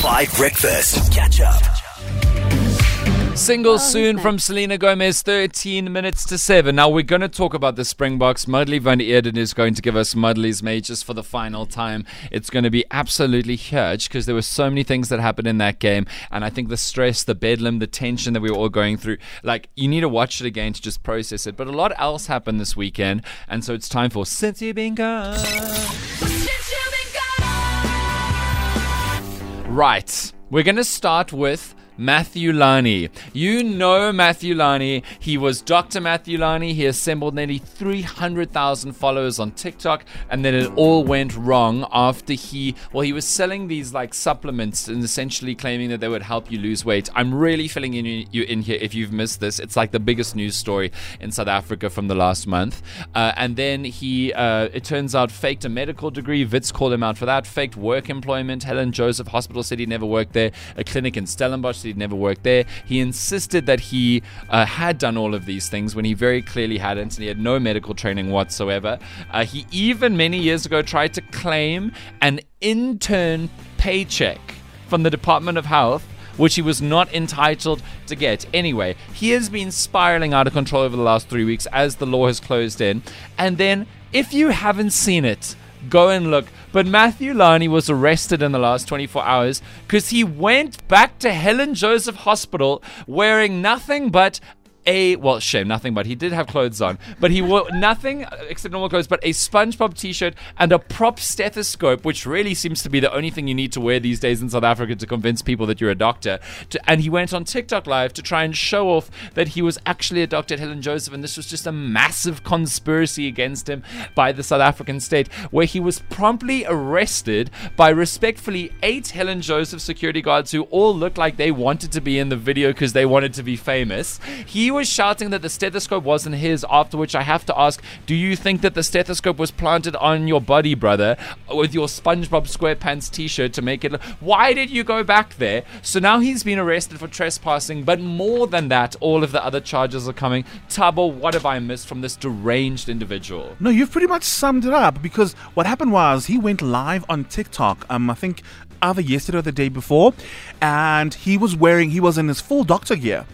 5 Breakfast. Catch up. Single oh, soon from Selena Gomez, 13 minutes to 7. Now, we're going to talk about the Springboks. Mudley van Eerden is going to give us Mudley's majors for the final time. It's going to be absolutely huge because there were so many things that happened in that game. And I think the stress, the bedlam, the tension that we were all going through, like, you need to watch it again to just process it. But a lot else happened this weekend. And so it's time for Since You've Right. We're to start with Matthew Lani. You know Matthew Lani. He was Dr. Matthew Lani. He assembled nearly 300,000 followers on TikTok, and then it all went wrong after he, well, he was selling these like supplements and essentially claiming that they would help you lose weight. I'm really filling in you in here if you've missed this. It's like the biggest news story in South Africa from the last month. Uh, and then he, uh, it turns out, faked a medical degree. Wits called him out for that. Faked work employment. Helen Joseph Hospital said he never worked there. A clinic in Stellenbosch he'd never worked there. He insisted that he uh, had done all of these things when he very clearly hadn't, and he had no medical training whatsoever. Uh, he even many years ago tried to claim an intern paycheck from the Department of Health which he was not entitled to get. Anyway, he has been spiraling out of control over the last three weeks as the law has closed in. And then, if you haven't seen it, go and look. But Matthew Lani was arrested in the last 24 hours because he went back to Helen Joseph Hospital wearing nothing but a well, shame, nothing, but he did have clothes on. But he wore nothing except normal clothes, but a SpongeBob T-shirt and a prop stethoscope, which really seems to be the only thing you need to wear these days in South Africa to convince people that you're a doctor. To, and he went on TikTok Live to try and show off that he was actually a doctor at Helen Joseph, and this was just a massive conspiracy against him by the South African state, where he was promptly arrested by respectfully eight Helen Joseph security guards who all looked like they wanted to be in the video because they wanted to be famous. He was shouting that the stethoscope wasn't his, after which I have to ask, do you think that the stethoscope was planted on your body, brother, with your SpongeBob SquarePants t shirt to make it look. Why did you go back there? So now he's been arrested for trespassing, but more than that, all of the other charges are coming. Tabo, what have I missed from this deranged individual? No, you've pretty much summed it up because what happened was he went live on TikTok, um, I think either yesterday or the day before, and he was wearing, he was in his full doctor gear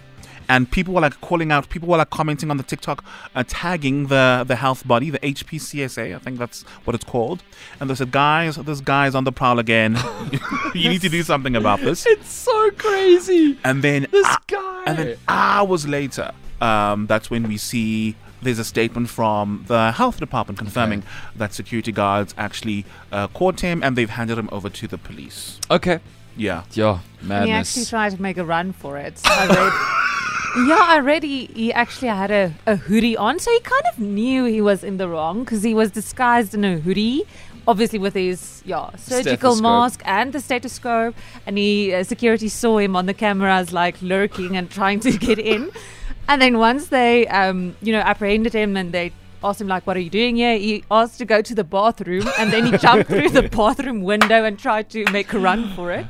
and people were like calling out, people were like commenting on the TikTok, uh, tagging the the health body, the HPCSA, I think that's what it's called, and they said, guys, this guy's on the prowl again. you need to do something about this. It's so crazy. And then this uh, guy, and then hours later, um, that's when we see. There's a statement from the health department confirming okay. that security guards actually uh, caught him and they've handed him over to the police. Okay. Yeah. Yeah. Madness. And he actually tried to make a run for it. I read. yeah, I read he, he actually had a, a hoodie on, so he kind of knew he was in the wrong because he was disguised in a hoodie, obviously with his yeah surgical mask and the stethoscope, and he uh, security saw him on the cameras like lurking and trying to get in, and then once they um you know apprehended him and they asked him like what are you doing here? He asked to go to the bathroom and then he jumped through the bathroom window and tried to make a run for it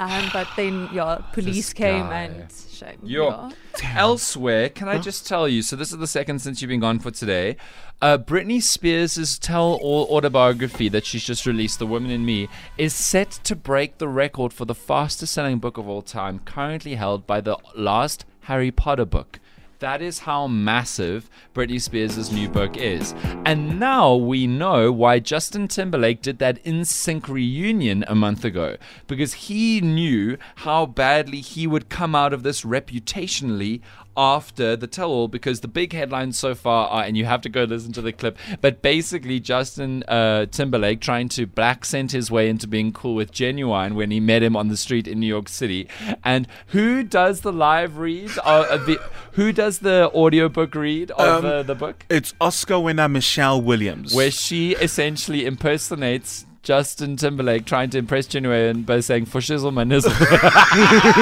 um, but then yeah police came and shame Yo. yeah. Elsewhere, can I just tell you? So this is the second since you've been gone for today. Uh, Britney Spears' tell-all autobiography that she's just released, "The Woman in Me," is set to break the record for the fastest-selling book of all time, currently held by the last Harry Potter book. That is how massive Britney Spears' new book is. And now we know why Justin Timberlake did that NSYNC reunion a month ago. Because he knew how badly he would come out of this reputationally after the tell all because the big headlines so far are, and you have to go listen to the clip, but basically Justin uh, Timberlake trying to blaccent his way into being cool with Ginuwine when he met him on the street in New York City. And who does the live read? The, who does the audiobook read of Um, uh, the book? It's Oscar winner Michelle Williams. Where she essentially impersonates Justin Timberlake trying to impress Ginuwine by saying, for shizzle my nizzle.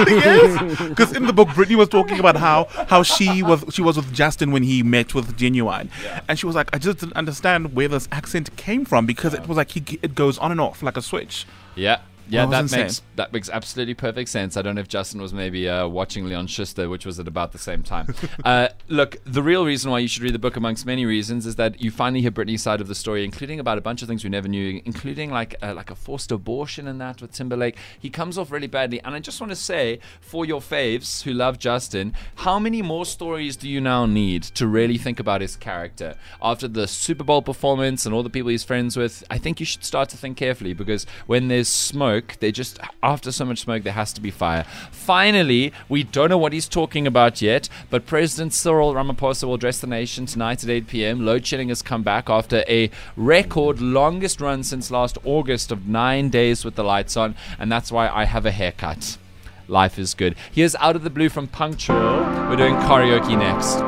yes, because in the book, Britney was talking about how how she was she was with Justin when he met with Ginuwine, and she was like, I just didn't understand where this accent came from because it was like he it goes on and off like a switch. yeah. Yeah, that makes that makes absolutely perfect sense. I don't know if Justin was maybe uh, watching Leon Schuster, which was at about the same time. uh, look, the real reason why you should read the book, amongst many reasons, is that you finally hear Britney's side of the story, including about a bunch of things we never knew, including like uh, like a forced abortion and that with Timberlake. He comes off really badly, and I just want to say for your faves who love Justin, how many more stories do you now need to really think about his character after the Super Bowl performance and all the people he's friends with? I think you should start to think carefully because when there's smoke, they just after so much smoke, there has to be fire. Finally, we don't know what he's talking about yet, but President Cyril Ramaphosa will address the nation tonight at 8 p.m. Load shedding has come back after a record longest run since last August of nine days with the lights on, and that's why I have a haircut. Life is good. Here's Out of the Blue from Punctual. We're doing karaoke next.